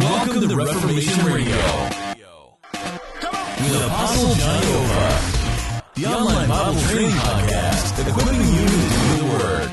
Welcome to Reformation Radio with Apostle John Ova, the online Bible training podcast equipping you to do the Word.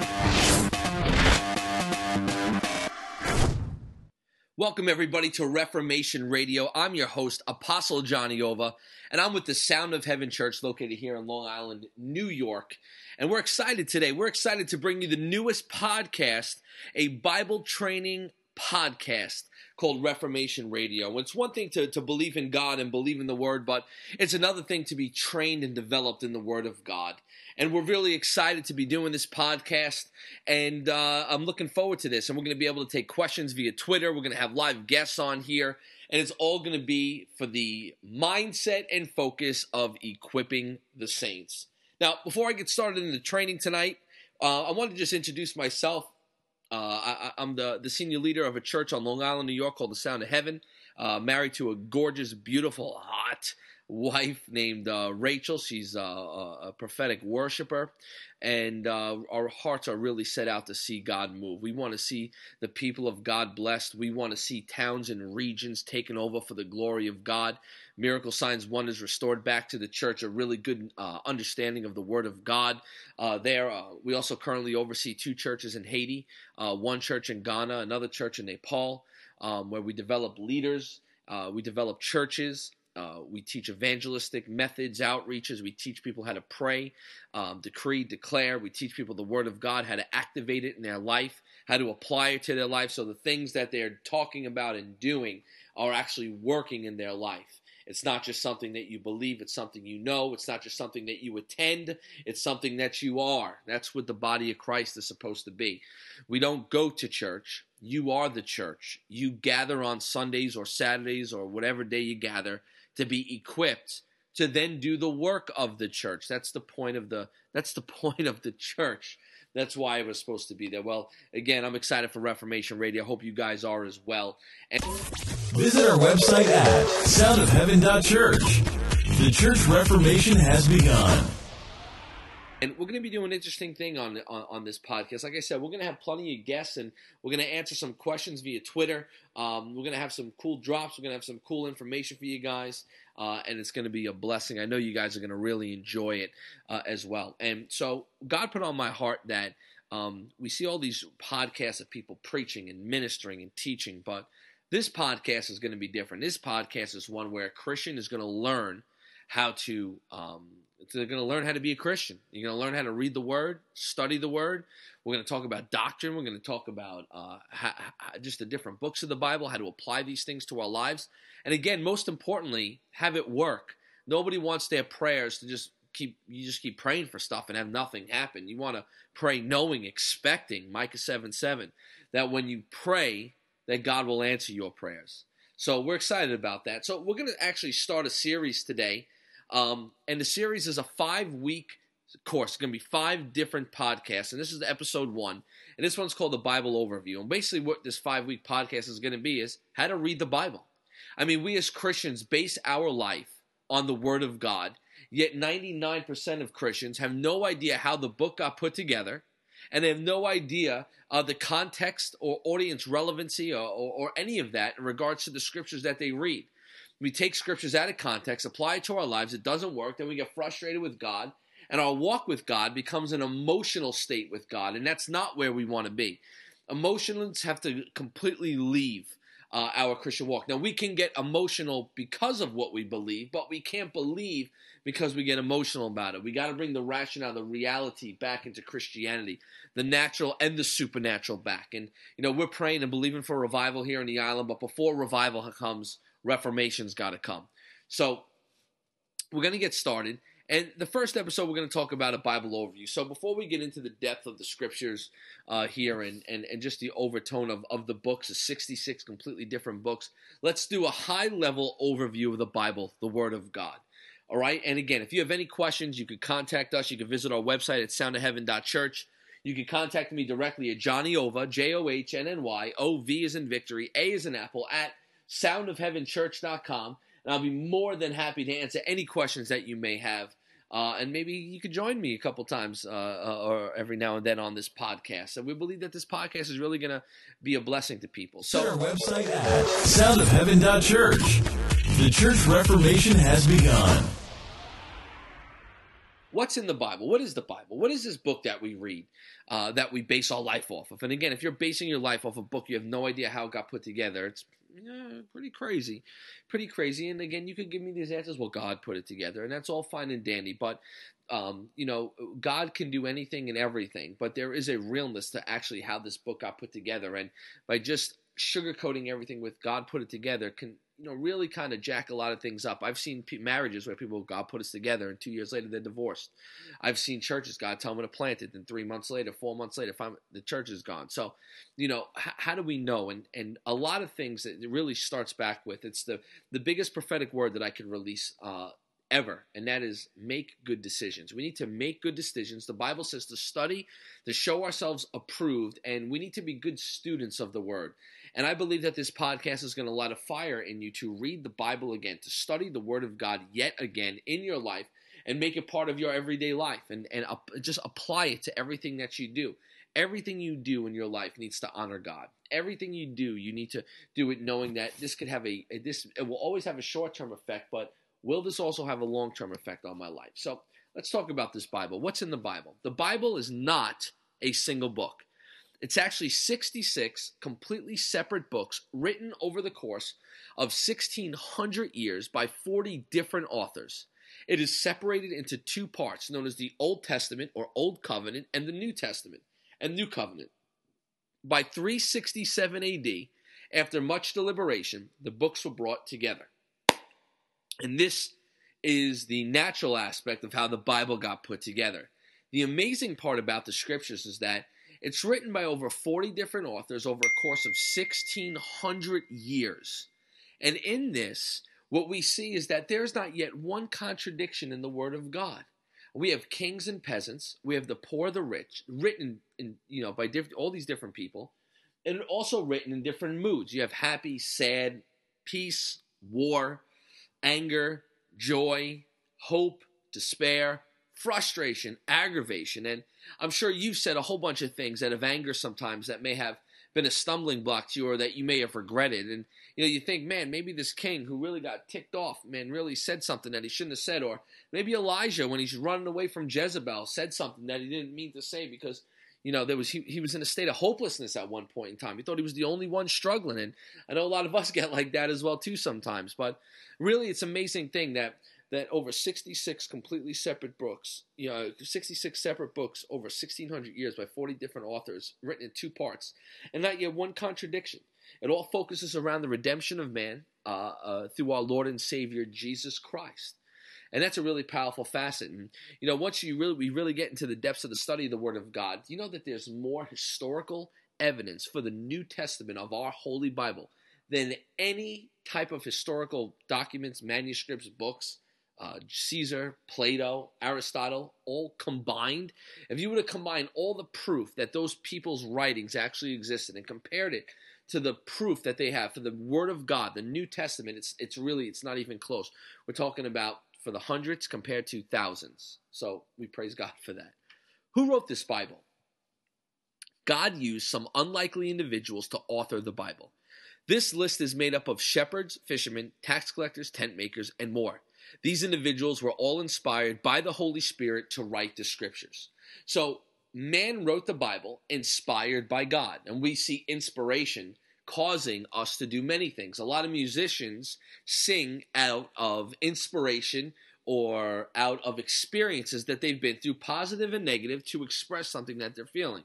Welcome, everybody, to Reformation Radio. I'm your host, Apostle Johnny Ova, and I'm with the Sound of Heaven Church located here in Long Island, New York. And we're excited today. We're excited to bring you the newest podcast, a Bible training podcast called Reformation Radio. It's one thing to, to believe in God and believe in the Word, but it's another thing to be trained and developed in the Word of God. And we're really excited to be doing this podcast, and uh, I'm looking forward to this. And we're going to be able to take questions via Twitter. We're going to have live guests on here, and it's all going to be for the mindset and focus of equipping the saints. Now, before I get started in the training tonight, uh, I want to just introduce myself. Uh, I, am the, the senior leader of a church on Long Island, New York called the Sound of Heaven. Uh, married to a gorgeous, beautiful, hot wife named uh, Rachel. She's uh, a prophetic worshiper, and uh, our hearts are really set out to see God move. We want to see the people of God blessed. We want to see towns and regions taken over for the glory of God. Miracle signs, wonders restored back to the church. A really good uh, understanding of the Word of God. Uh, there, uh, we also currently oversee two churches in Haiti, one church in Ghana, another church in Nepal, um, where we develop leaders. we develop churches. Uh, we teach evangelistic methods, outreaches. We teach people how to pray, um, decree, declare. We teach people the Word of God, how to activate it in their life, how to apply it to their life so the things that they're talking about and doing are actually working in their life. It's not just something that you believe, it's something you know. It's not just something that you attend, it's something that you are. That's what the body of Christ is supposed to be. We don't go to church. You are the church. You gather on Sundays or Saturdays or whatever day you gather to be equipped to then do the work of the church. That's the point of the that's the point of the church. That's why it was supposed to be there. Well, again, I'm excited for Reformation Radio. I hope you guys are as well. And Visit our website at soundofheaven.church. The church reformation has begun. And we're going to be doing an interesting thing on, on, on this podcast. Like I said, we're going to have plenty of guests, and we're going to answer some questions via Twitter. Um, we're going to have some cool drops. We're going to have some cool information for you guys, uh, and it's going to be a blessing. I know you guys are going to really enjoy it uh, as well. And so, God put on my heart that um, we see all these podcasts of people preaching and ministering and teaching, but this podcast is going to be different. This podcast is one where a Christian is going to learn how to um, they're going to learn how to be a Christian. You're going to learn how to read the Word, study the Word. We're going to talk about doctrine. We're going to talk about uh, how, how, just the different books of the Bible, how to apply these things to our lives. And again, most importantly, have it work. Nobody wants their prayers to just keep you just keep praying for stuff and have nothing happen. You want to pray knowing, expecting, Micah 7 7, that when you pray, that God will answer your prayers. So we're excited about that. So we're going to actually start a series today um, and the series is a five week course. It's going to be five different podcasts. And this is episode one. And this one's called the Bible Overview. And basically, what this five week podcast is going to be is how to read the Bible. I mean, we as Christians base our life on the Word of God. Yet 99% of Christians have no idea how the book got put together, and they have no idea uh, the context or audience relevancy or, or, or any of that in regards to the scriptures that they read. We take scriptures out of context, apply it to our lives, it doesn't work, then we get frustrated with God, and our walk with God becomes an emotional state with God, and that's not where we want to be. Emotions have to completely leave uh, our Christian walk. Now, we can get emotional because of what we believe, but we can't believe because we get emotional about it. We got to bring the rationale, the reality back into Christianity, the natural and the supernatural back. And, you know, we're praying and believing for revival here in the island, but before revival comes, reformation's got to come. So we're going to get started. And the first episode, we're going to talk about a Bible overview. So before we get into the depth of the scriptures uh, here and, and, and just the overtone of, of the books, the 66 completely different books, let's do a high level overview of the Bible, the Word of God. All right. And again, if you have any questions, you can contact us. You can visit our website at soundofheaven.church. You can contact me directly at Johnny Ova, J O H N N Y, O V is in victory, A is in apple, at soundofheavenchurch.com. And I'll be more than happy to answer any questions that you may have Uh, and maybe you could join me a couple times uh, uh, or every now and then on this podcast. And we believe that this podcast is really going to be a blessing to people. So, our website at soundofheaven.church. The church reformation has begun. What's in the Bible? What is the Bible? What is this book that we read, uh, that we base our life off of? And again, if you're basing your life off a book, you have no idea how it got put together. It's yeah, pretty crazy, pretty crazy. And again, you could give me these answers. Well, God put it together, and that's all fine and dandy. But um, you know, God can do anything and everything. But there is a realness to actually how this book got put together, and by just sugarcoating everything with God put it together can you know really kind of jack a lot of things up. I've seen marriages where people God put us together, and two years later they're divorced. I've seen churches God tell them to plant it, and three months later, four months later, five, the church is gone. So, you know, h- how do we know? And and a lot of things that it really starts back with it's the the biggest prophetic word that I could release. Uh, ever, and that is make good decisions. We need to make good decisions. The Bible says to study, to show ourselves approved, and we need to be good students of the word. And I believe that this podcast is going to light a fire in you to read the Bible again, to study the Word of God yet again in your life and make it part of your everyday life and, and just apply it to everything that you do. Everything you do in your life needs to honor God. Everything you do, you need to do it knowing that this could have a, this it will always have a short-term effect, but will this also have a long-term effect on my life? So, let's talk about this Bible. What's in the Bible? The Bible is not a single book. It's actually 66 completely separate books written over the course of 1600 years by 40 different authors. It is separated into two parts known as the Old Testament or Old Covenant and the New Testament and New Covenant. By 367 AD, after much deliberation, the books were brought together. And this is the natural aspect of how the Bible got put together. The amazing part about the scriptures is that it's written by over 40 different authors over a course of 1600 years. And in this, what we see is that there's not yet one contradiction in the Word of God. We have kings and peasants. We have the poor, the rich, written in you know by different all these different people, and also written in different moods. You have happy, sad, peace, war, anger, joy, hope, despair, frustration, aggravation, and I'm sure you've said a whole bunch of things out of anger sometimes that may have been a stumbling block to you or that you may have regretted. And you know, you think, man, maybe this king who really got ticked off, man, really said something that he shouldn't have said, or maybe Elijah when he's running away from Jezebel said something that he didn't mean to say because you know there was he, he was in a state of hopelessness at one point in time. He thought he was the only one struggling, and I know a lot of us get like that as well too sometimes. But really, it's amazing thing that that over 66 completely separate books, you know, 66 separate books over 1600 years by 40 different authors, written in two parts, and not yet one contradiction. It all focuses around the redemption of man uh, uh, through our Lord and Savior Jesus Christ. And that's a really powerful facet. And you know, once you really we really get into the depths of the study of the Word of God, you know that there's more historical evidence for the New Testament of our Holy Bible than any type of historical documents, manuscripts, books uh, Caesar, Plato, Aristotle, all combined, if you were to combine all the proof that those people's writings actually existed and compared it to the proof that they have for the Word of God, the New Testament, it's it's really it's not even close. We're talking about for the hundreds compared to thousands. So we praise God for that. Who wrote this Bible? God used some unlikely individuals to author the Bible. This list is made up of shepherds, fishermen, tax collectors, tent makers, and more. These individuals were all inspired by the Holy Spirit to write the scriptures. So, man wrote the Bible inspired by God, and we see inspiration causing us to do many things. A lot of musicians sing out of inspiration or out of experiences that they've been through, positive and negative, to express something that they're feeling.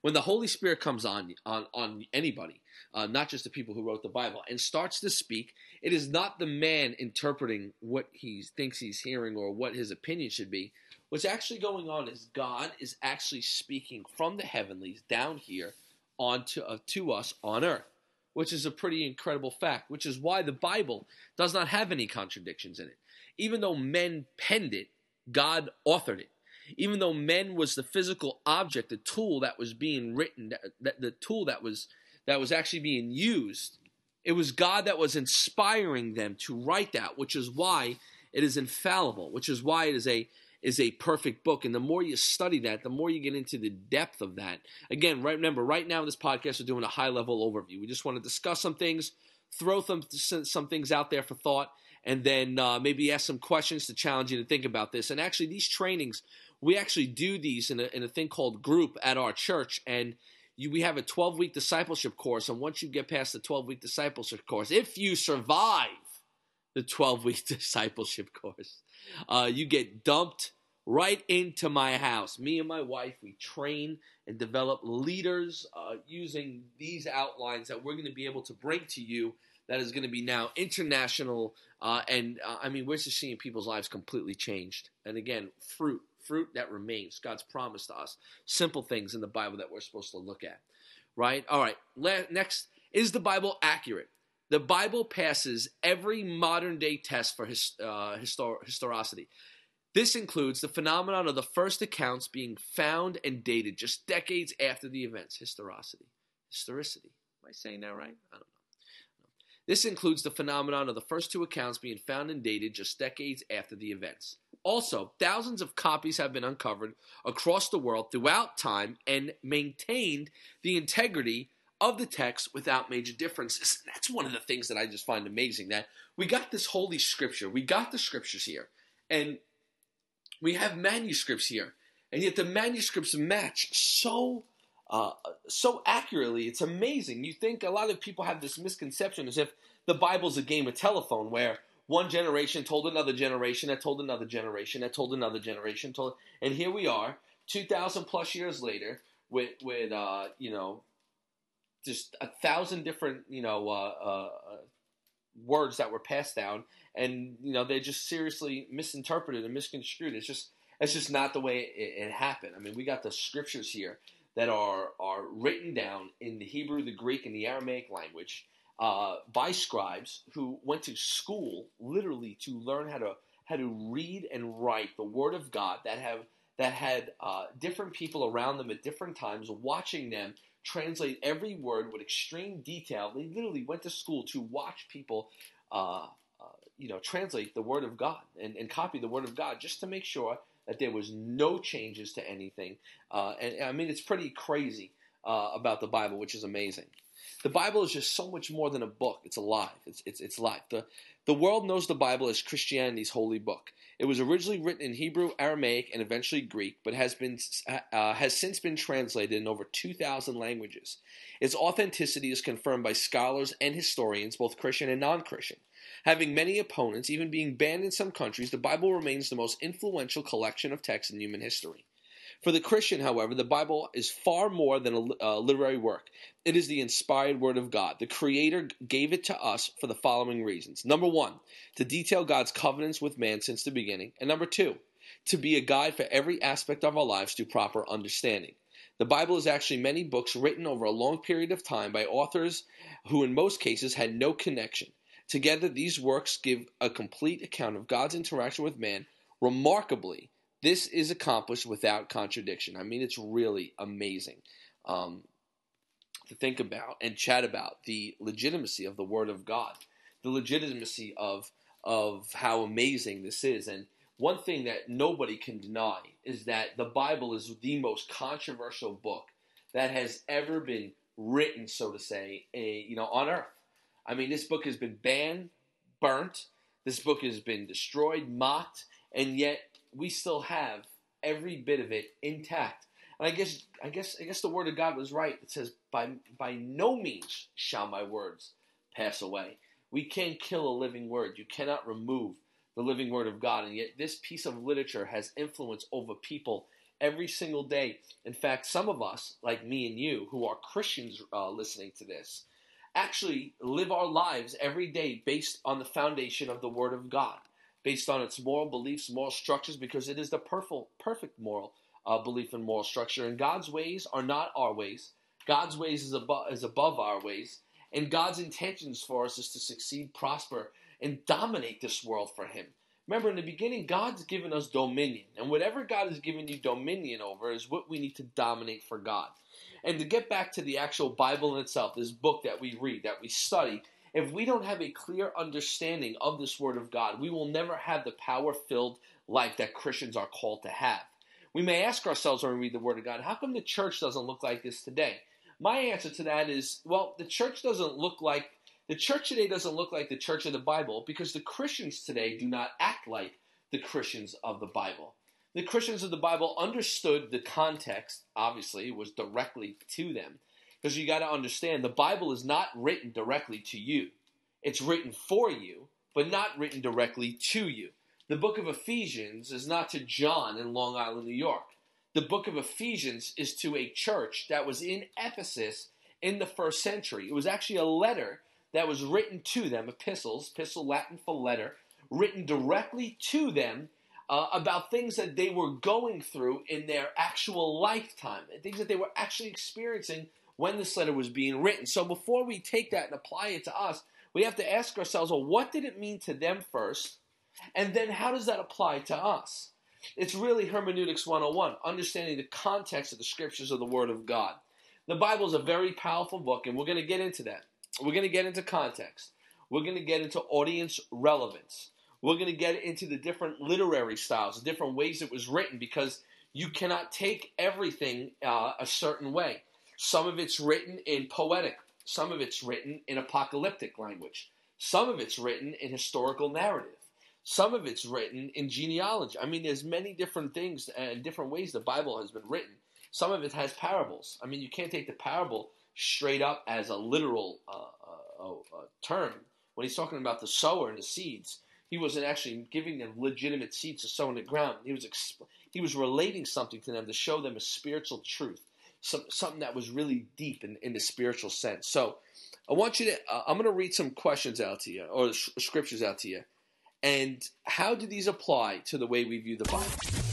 When the Holy Spirit comes on on, on anybody, uh, not just the people who wrote the Bible, and starts to speak, it is not the man interpreting what he thinks he's hearing or what his opinion should be. What's actually going on is God is actually speaking from the heavenlies down here onto uh, to us on earth, which is a pretty incredible fact. Which is why the Bible does not have any contradictions in it. Even though men penned it, God authored it even though men was the physical object, the tool that was being written, that, the tool that was that was actually being used. It was God that was inspiring them to write that, which is why it is infallible, which is why it is a is a perfect book. And the more you study that, the more you get into the depth of that. Again, right, remember, right now in this podcast, we're doing a high level overview. We just want to discuss some things, throw some, some things out there for thought, and then uh, maybe ask some questions to challenge you to think about this. And actually, these trainings, we actually do these in a, in a thing called group at our church. And you, we have a 12 week discipleship course. And once you get past the 12 week discipleship course, if you survive the 12 week discipleship course, uh, you get dumped right into my house. Me and my wife, we train and develop leaders uh, using these outlines that we're going to be able to bring to you. That is going to be now international, uh, and uh, I mean, we're just seeing people's lives completely changed. And again, fruit, fruit that remains. God's promise to us. Simple things in the Bible that we're supposed to look at. Right? All right. Next, is the Bible accurate? The Bible passes every modern day test for his, uh, histor- historicity. This includes the phenomenon of the first accounts being found and dated just decades after the events. Historicity. Historicity. Am I saying that right? I don't know. This includes the phenomenon of the first two accounts being found and dated just decades after the events. Also, thousands of copies have been uncovered across the world throughout time and maintained the integrity of the text without major differences. That's one of the things that I just find amazing that we got this holy scripture, we got the scriptures here, and we have manuscripts here, and yet the manuscripts match so uh, so accurately. It's amazing. You think a lot of people have this misconception as if the Bible's a game of telephone where one generation told another generation that told another generation that told another generation told, and here we are, two thousand plus years later, with with uh, you know just a thousand different you know uh, uh, words that were passed down, and you know they're just seriously misinterpreted and misconstrued. It's just it's just not the way it, it happened. I mean, we got the scriptures here that are are written down in the Hebrew, the Greek, and the Aramaic language uh, by scribes who went to school literally to learn how to how to read and write the Word of God. That have that had uh, different people around them at different times watching them translate every word with extreme detail. They literally went to school to watch people, uh, uh, you know, translate the Word of God and, and, copy the Word of God just to make sure that there was no changes to anything. Uh, and I mean, it's pretty crazy uh, about the Bible, which is amazing. The Bible is just so much more than a book. It's alive. It's it's it's life. The the world knows the Bible as Christianity's holy book. It was originally written in Hebrew, Aramaic, and eventually Greek, but has been uh, has since been translated in over 2,000 languages. Its authenticity is confirmed by scholars and historians, both Christian and non-Christian. Having many opponents, even being banned in some countries, the Bible remains the most influential collection of texts in human history. For the Christian, however, the Bible is far more than a uh, literary work. It is the inspired Word of God. The Creator gave it to us for the following reasons. Number one, to detail God's covenants with man since the beginning. And number two, to be a guide for every aspect of our lives through proper understanding. The Bible is actually many books written over a long period of time by authors who, in most cases, had no connection. Together, these works give a complete account of God's interaction with man. Remarkably, this is accomplished without contradiction. I mean, it's really amazing um, to think about and chat about the legitimacy of the Word of God, the legitimacy of of how amazing this is. And one thing that nobody can deny is that the Bible is the most controversial book that has ever been written, so to say, a, you know, on earth. I mean, this book has been banned, burnt. This book has been destroyed, mocked, and yet we still have every bit of it intact. And I guess I guess I guess the word of God was right. It says, "By by no means shall my words pass away." We can't kill a living word. You cannot remove the living word of God. And yet this piece of literature has influence over people every single day. In fact, some of us, like me and you, who are Christians uh, listening to this, actually live our lives every day based on the foundation of the Word of God based on its moral beliefs, moral structures, because it is the perfect, perfect moral uh, belief and moral structure. And God's ways are not our ways. God's ways is above, is above our ways. And God's intentions for us is to succeed, prosper, and dominate this world for Him. Remember, in the beginning, God's given us dominion. And whatever God has given you dominion over is what we need to dominate for God. And to get back to the actual Bible in itself, this book that we read, that we study, if we don't have a clear understanding of this Word of God, we will never have the power filled life that Christians are called to have. We may ask ourselves when we read the Word of God, how come the church doesn't look like this today? My answer to that is, well, the church doesn't look like the church today doesn't look like the church of the Bible because the Christians today do not act like the Christians of the Bible. The Christians of the Bible understood the context, obviously, was directly to them. Because you got to understand, the Bible is not written directly to you. It's written for you, but not written directly to you. The book of Ephesians is not to John in Long Island, New York. The book of Ephesians is to a church that was in Ephesus in the first century. It was actually a letter that was written to them, epistles, epistle Latin for letter, written directly to them uh, about things that they were going through in their actual lifetime, and things that they were actually experiencing when this letter was being written. So before we take that and apply it to us, we have to ask ourselves, well, what did it mean to them first? And then how does that apply to us? It's really hermeneutics 101, understanding the context of the scriptures of the Word of God. The Bible is a very powerful book, and we're going to get into that. We're going to get into context. We're going to get into audience relevance. We're going to get into the different literary styles, the different ways it was written, because you cannot take everything uh, a certain way. Some of it's written in poetic, some of it's written in apocalyptic language, some of it's written in historical narrative. Some of it's written in genealogy. I mean, there's many different things and different ways the Bible has been written. Some of it has parables. I mean, you can't take the parable straight up as a literal uh, uh, uh, term. When he's talking about the sower and the seeds, he wasn't actually giving them legitimate seeds to sow in the ground. He was exp- he was relating something to them to show them a spiritual truth, some, something that was really deep in, in the spiritual sense. So, I want you to. Uh, I'm going to read some questions out to you, or scriptures out to you, and how do these apply to the way we view the Bible?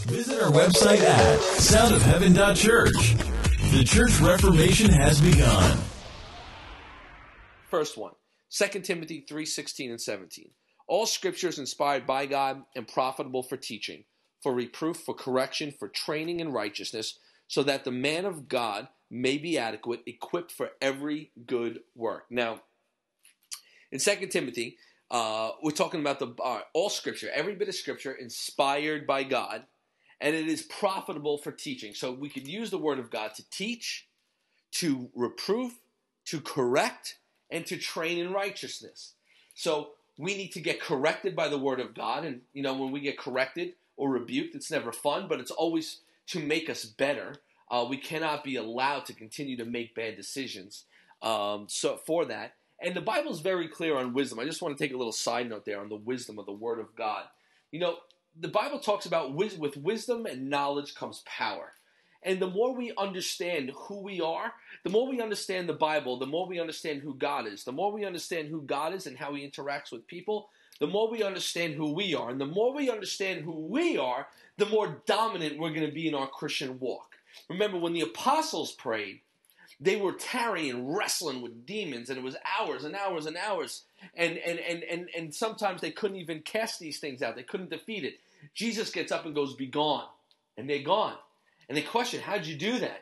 Visit our website at soundofheaven.church. The church reformation has begun. First one, 2 Timothy 3:16 and 17. All scripture is inspired by God and profitable for teaching, for reproof, for correction, for training in righteousness, so that the man of God may be adequate, equipped for every good work. Now, in 2 Timothy, uh, we're talking about the uh, all scripture, every bit of scripture inspired by God, and it is profitable for teaching. So we could use the word of God to teach, to reprove, to correct, and to train in righteousness. So we need to get corrected by the word of God. And, you know, when we get corrected or rebuked, it's never fun, but it's always to make us better. Uh, we cannot be allowed to continue to make bad decisions. Um, so for that, and the Bible is very clear on wisdom. I just want to take a little side note there on the wisdom of the Word of God. You know, the Bible talks about with wisdom and knowledge comes power. And the more we understand who we are, the more we understand the Bible, the more we understand who God is. The more we understand who God is and how he interacts with people, the more we understand who we are. And the more we understand who we are, the more dominant we're going to be in our Christian walk. Remember, when the apostles prayed, they were tarrying, wrestling with demons, and it was hours and hours and hours. And, and, and, and, and sometimes they couldn't even cast these things out, they couldn't defeat it. Jesus gets up and goes, Be gone. And they're gone. And they question, How'd you do that?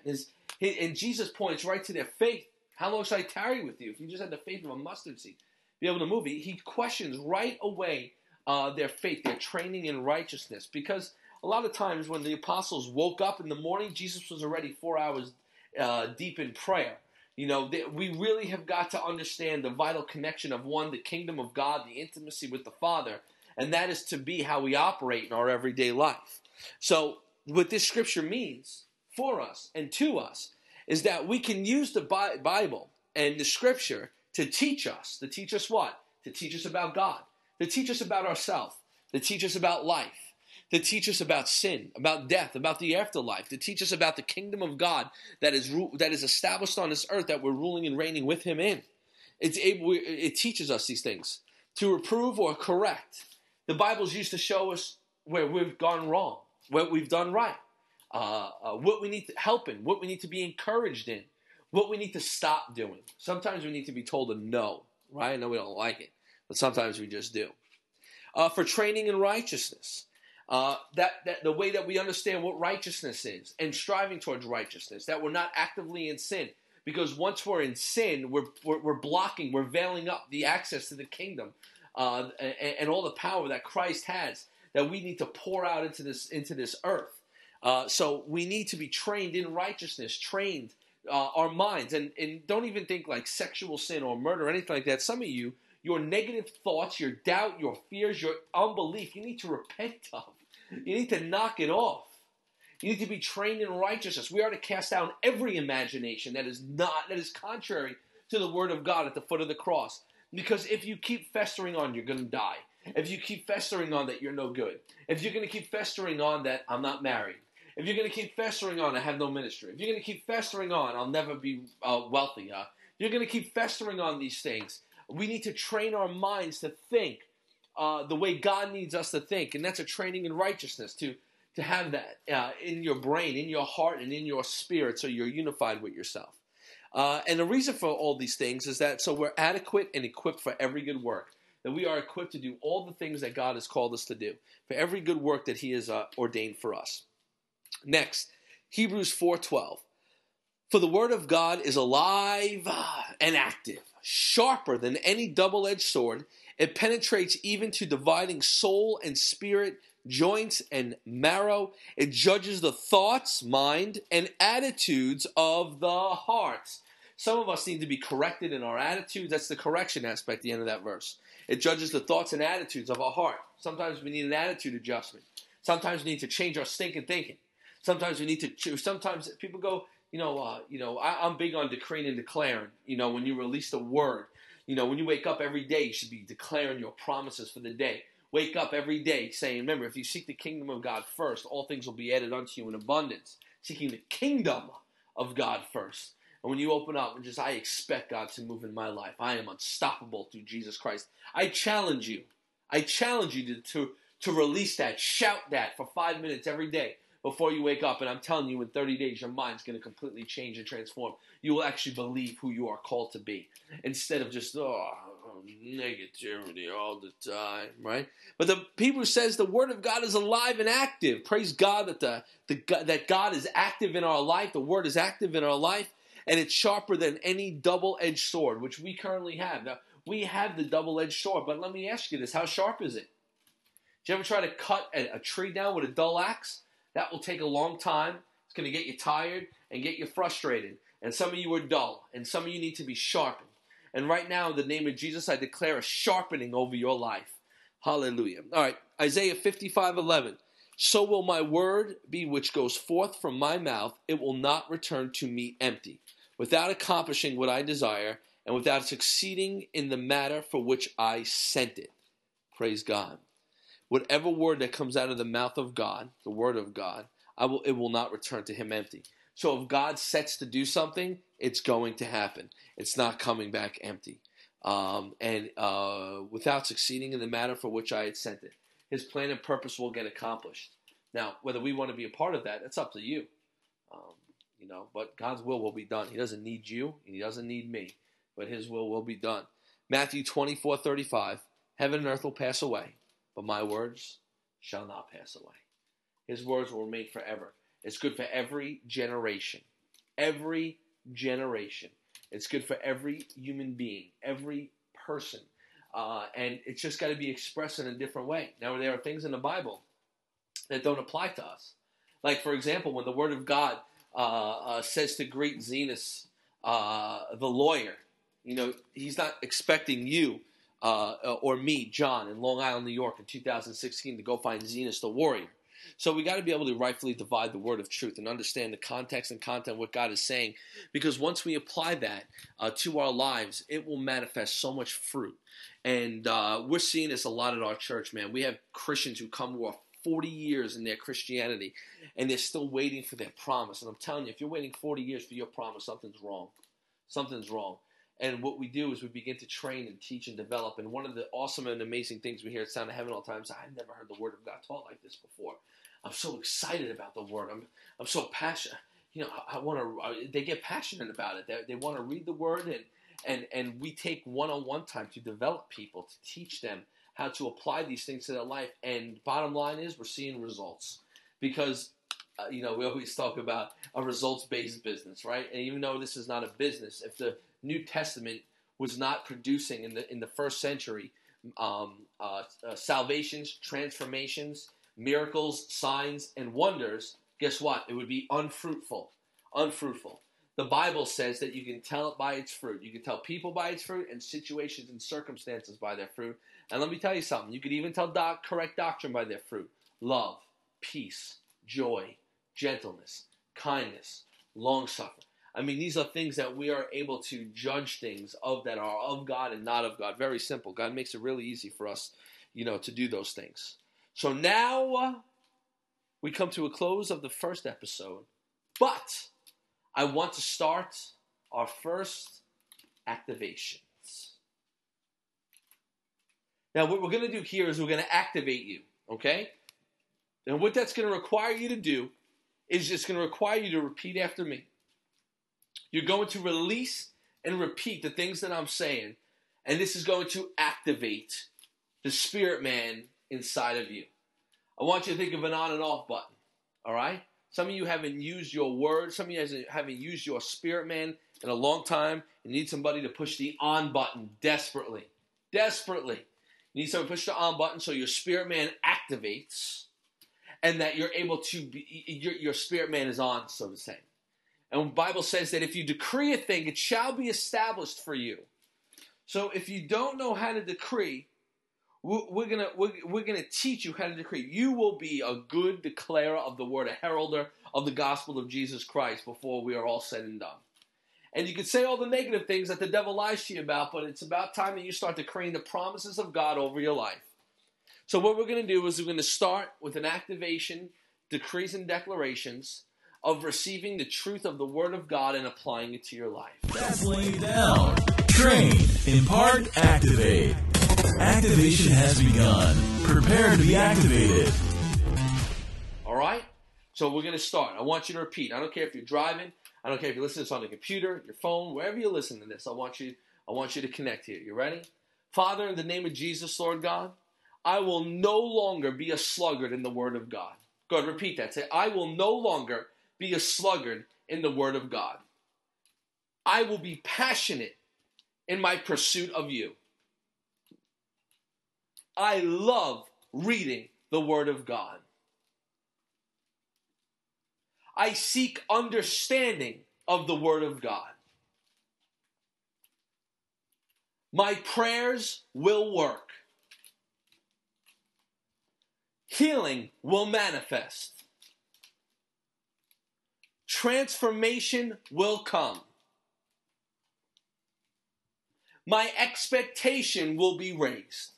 And Jesus points right to their faith. How long should I tarry with you? If you just had the faith of a mustard seed, be able to move. He questions right away uh, their faith, their training in righteousness. Because a lot of times when the apostles woke up in the morning, Jesus was already four hours uh, deep in prayer. You know, they, we really have got to understand the vital connection of one, the kingdom of God, the intimacy with the Father, and that is to be how we operate in our everyday life. So, what this scripture means for us and to us is that we can use the Bible and the scripture to teach us. To teach us what? To teach us about God, to teach us about ourselves, to teach us about life, to teach us about sin, about death, about the afterlife, to teach us about the kingdom of God that is that is established on this earth that we're ruling and reigning with Him in. It's able, it teaches us these things to reprove or correct. The Bible's used to show us where we've gone wrong, what we've done right, uh, uh, what we need to help in, what we need to be encouraged in, what we need to stop doing. Sometimes we need to be told a no, right? I know we don't like it, but sometimes we just do. Uh, for training in righteousness, uh, that, that the way that we understand what righteousness is and striving towards righteousness, that we're not actively in sin, Because once we're in sin, we're, we're, we're blocking, we're veiling up the access to the kingdom uh, and, and, all the power that Christ has that we need to pour out into this, into this earth. Uh, so we need to be trained in righteousness, trained uh, our minds, and, and don't even think like sexual sin or murder or anything like that. Some of you, your negative thoughts, your doubt, your fears, your unbelief, you need to repent of. You need to knock it off. You need to be trained in righteousness. We are to cast down every imagination that is not, that is contrary to the word of God at the foot of the cross. Because if you keep festering on, you're going to die. If you keep festering on that you're no good. If you're going to keep festering on that I'm not married. If you're going to keep festering on I have no ministry. If you're going to keep festering on I'll never be uh, wealthy. You're going to keep festering on these things. We need to train our minds to think uh, the way God needs us to think. And that's a training in righteousness to to have that uh, in your brain, in your heart, and in your spirit so you're unified with yourself. Uh, and the reason for all these things is that so we're adequate and equipped for every good work. That we are equipped to do all the things that God has called us to do, for every good work that He has uh, ordained for us. Next, Hebrews 4:12. For the word of God is alive and active, sharper than any double-edged sword. It penetrates even to dividing soul and spirit, joints, and marrow. It judges the thoughts, mind, and attitudes of the heart. Some of us need to be corrected in our attitudes. That's the correction aspect at the end of that verse. It judges the thoughts and attitudes of our heart. Sometimes we need an attitude adjustment. Sometimes we need to change our stinking thinking. Sometimes we need to. choose. Sometimes people go, you know, uh, you know, I, I'm big on decreeing and declaring. You know, when you release the word, you know, when you wake up every day, you should be declaring your promises for the day. Wake up every day saying, remember, if you seek the kingdom of God first, all things will be added unto you in abundance. Seeking the kingdom of God first. And when you open up and just, I expect God to move in my life. I am unstoppable through Jesus Christ. I challenge you. I challenge you to, to, to release that, shout that for five minutes every day before you wake up. And I'm telling you, in 30 days, your mind's going to completely change and transform. You will actually believe who you are called to be instead of just, oh, negativity all the time, right? But the Hebrew says the Word of God is alive and active. Praise God that the, the that God is active in our life. The Word is active in our life, and it's sharper than any double-edged sword, which we currently have. Now we have the double-edged sword, but let me ask you this: How sharp is it? Did you ever try to cut a tree down with a dull axe? That will take a long time. It's going to get you tired and get you frustrated. And some of you are dull, and some of you need to be sharpened. And right now, in the name of Jesus, I declare a sharpening over your life. Hallelujah. All right, Isaiah 55 11. So will my word be which goes forth from my mouth, it will not return to me empty, without accomplishing what I desire, and without succeeding in the matter for which I sent it. Praise God. Whatever word that comes out of the mouth of God, the word of God, I will, it will not return to him empty. So if God sets to do something, it's going to happen. It's not coming back empty. Um, and uh, without succeeding in the matter for which I had sent it, His plan and purpose will get accomplished. Now, whether we want to be a part of that, it's up to you. Um, you know, but God's will will be done. He doesn't need you, He doesn't need me, but His will will be done. Matthew twenty four thirty five. Heaven and earth will pass away, but my words shall not pass away. His words will remain forever. It's good for every generation. Every generation. It's good for every human being, every person. Uh, and it's just got to be expressed in a different way. Now, there are things in the Bible that don't apply to us. Like, for example, when the Word of God uh, uh, says to greet Zenas, uh, the lawyer, you know, he's not expecting you uh, or me, John, in Long Island, New York in 2016 to go find Zenas the warrior. So we got to be able to rightfully divide the word of truth and understand the context and content what God is saying, because once we apply that uh, to our lives, it will manifest so much fruit. And uh, we're seeing this a lot at our church, man. We have Christians who come who are 40 years in their Christianity, and they're still waiting for their promise. And I'm telling you, if you're waiting 40 years for your promise, something's wrong. Something's wrong. And what we do is we begin to train and teach and develop. And one of the awesome and amazing things we hear at Sound of Heaven all the time is I've never heard the Word of God taught like this before. I'm so excited about the Word. I'm I'm so passionate. You know, I, I want to. They get passionate about it. They, they want to read the Word, and and and we take one-on-one time to develop people to teach them how to apply these things to their life. And bottom line is, we're seeing results because uh, you know, we always talk about a results based business, right? And even though this is not a business, if the New Testament was not producing in the in the first century um, uh, uh, salvations, transformations, miracles, signs, and wonders, guess what? It would be unfruitful. Unfruitful. The Bible says that you can tell it by its fruit. You can tell people by its fruit and situations and circumstances by their fruit. And let me tell you something. You could even tell doc- correct doctrine by their fruit. Love, peace, joy, gentleness, kindness, long suffering. I mean, these are things that we are able to judge things of that are of God and not of God. Very simple. God makes it really easy for us, you know, to do those things. So now uh, we come to a close of the first episode, but I want to start our first activations. Now, what we're going to do here is we're going to activate you, okay? And what that's going to require you to do is just going to require you to repeat after me. You're going to release and repeat the things that I'm saying, and this is going to activate the spirit man inside of you. I want you to think of an on and off button, all right? Some of you haven't used your word, some of you haven't used your spirit man in a long time. And you need somebody to push the on button desperately. Desperately. You need someone to push the on button so your spirit man activates and that you're able to be, your, your spirit man is on, so to say. And the Bible says that if you decree a thing, it shall be established for you. So if you don't know how to decree, we're gonna we're, we're gonna teach you how to decree. You will be a good declarer of the word, a heralder of the gospel of Jesus Christ before we are all said and done. And you can say all the negative things that the devil lies to you about, but it's about time that you start decreeing the promises of God over your life. So what we're to do is we're to start with an activation, decrees and declarations of receiving the truth of the Word of God and applying it to your life. That's laying down. Train, impart, activate. Activation has begun. Prepare to be activated. All right? So we're going to start. I want you to repeat. I don't care if you're driving. I don't care if you're listening to this on the computer, your phone, wherever you're listening to this. I want you I want you to connect here. You ready? Father, in the name of Jesus, Lord God, I will no longer be a sluggard in the Word of God. Go ahead, repeat that. Say, I will no longer be a sluggard in the Word of God. I will be passionate in my pursuit of you. I love reading the Word of God. I seek understanding of the Word of God. My prayers will work. Healing will manifest transformation will come. My expectation will be raised.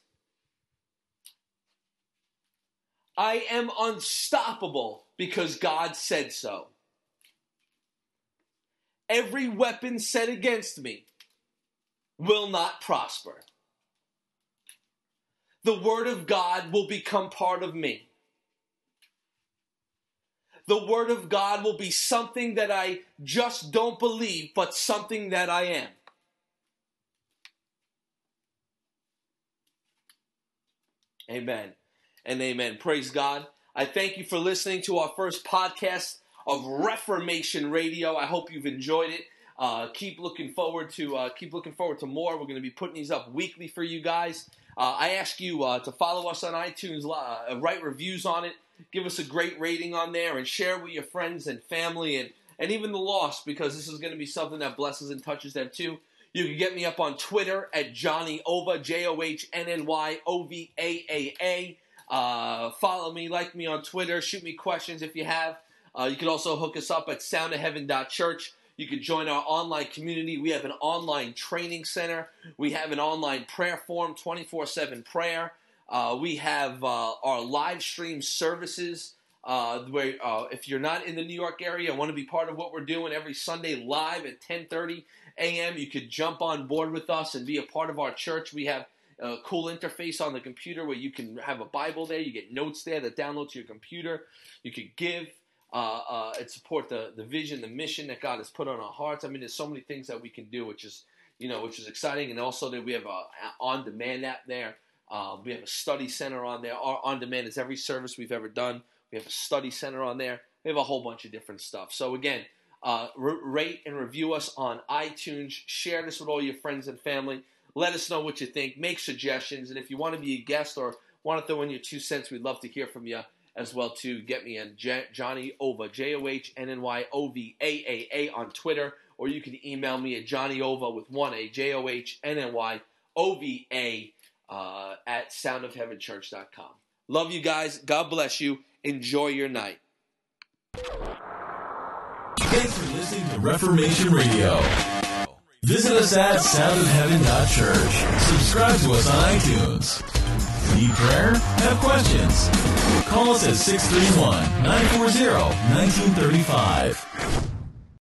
I am unstoppable because God said so. Every weapon set against me will not prosper. The Word of God will become part of me the Word of God will be something that I just don't believe, but something that I am. Amen and amen. Praise God. I thank you for listening to our first podcast of Reformation Radio. I hope you've enjoyed it. Uh, keep looking forward to uh, keep looking forward to more. We're going to be putting these up weekly for you guys. Uh, I ask you uh, to follow us on iTunes, uh, write reviews on it, give us a great rating on there and share with your friends and family and, and even the lost because this is going to be something that blesses and touches them too. You can get me up on Twitter at Johnny Ova, J O H N N Y O V A A A. Uh, follow me, like me on Twitter, shoot me questions if you have. Uh, you can also hook us up at soundofheaven.church. You can join our online community. We have an online training center. We have an online prayer form, 24 7 prayer. Uh, we have uh, our live stream services. Uh, where uh, if you're not in the New York area and want to be part of what we're doing every Sunday live at 10:30 a.m., you could jump on board with us and be a part of our church. We have a cool interface on the computer where you can have a Bible there. You get notes there that download to your computer. You could give uh, and support the the vision, the mission that God has put on our hearts. I mean, there's so many things that we can do, which is you know, which is exciting. And also that we have a on demand app there um, we have a study center on there. Our on demand is every service we've ever done. We have a study center on there. We have a whole bunch of different stuff. So again, uh, rate and review us on iTunes. Share this with all your friends and family. Let us know what you think. Make suggestions, and if you want to be a guest or want to throw in your two cents, we'd love to hear from you as well. To get me on J- Johnny Ova J O H N N Y O V A A A on Twitter, or you can email me at Johnny Ova with one A J O H N N Y O V A uh, at soundofheavenchurch.com. Love you guys. God bless you. Enjoy your night. Thanks for listening to Reformation Radio. Visit us at soundofheaven.church. Subscribe to us on iTunes. Need prayer? Have questions? Call us at 631 940 1935.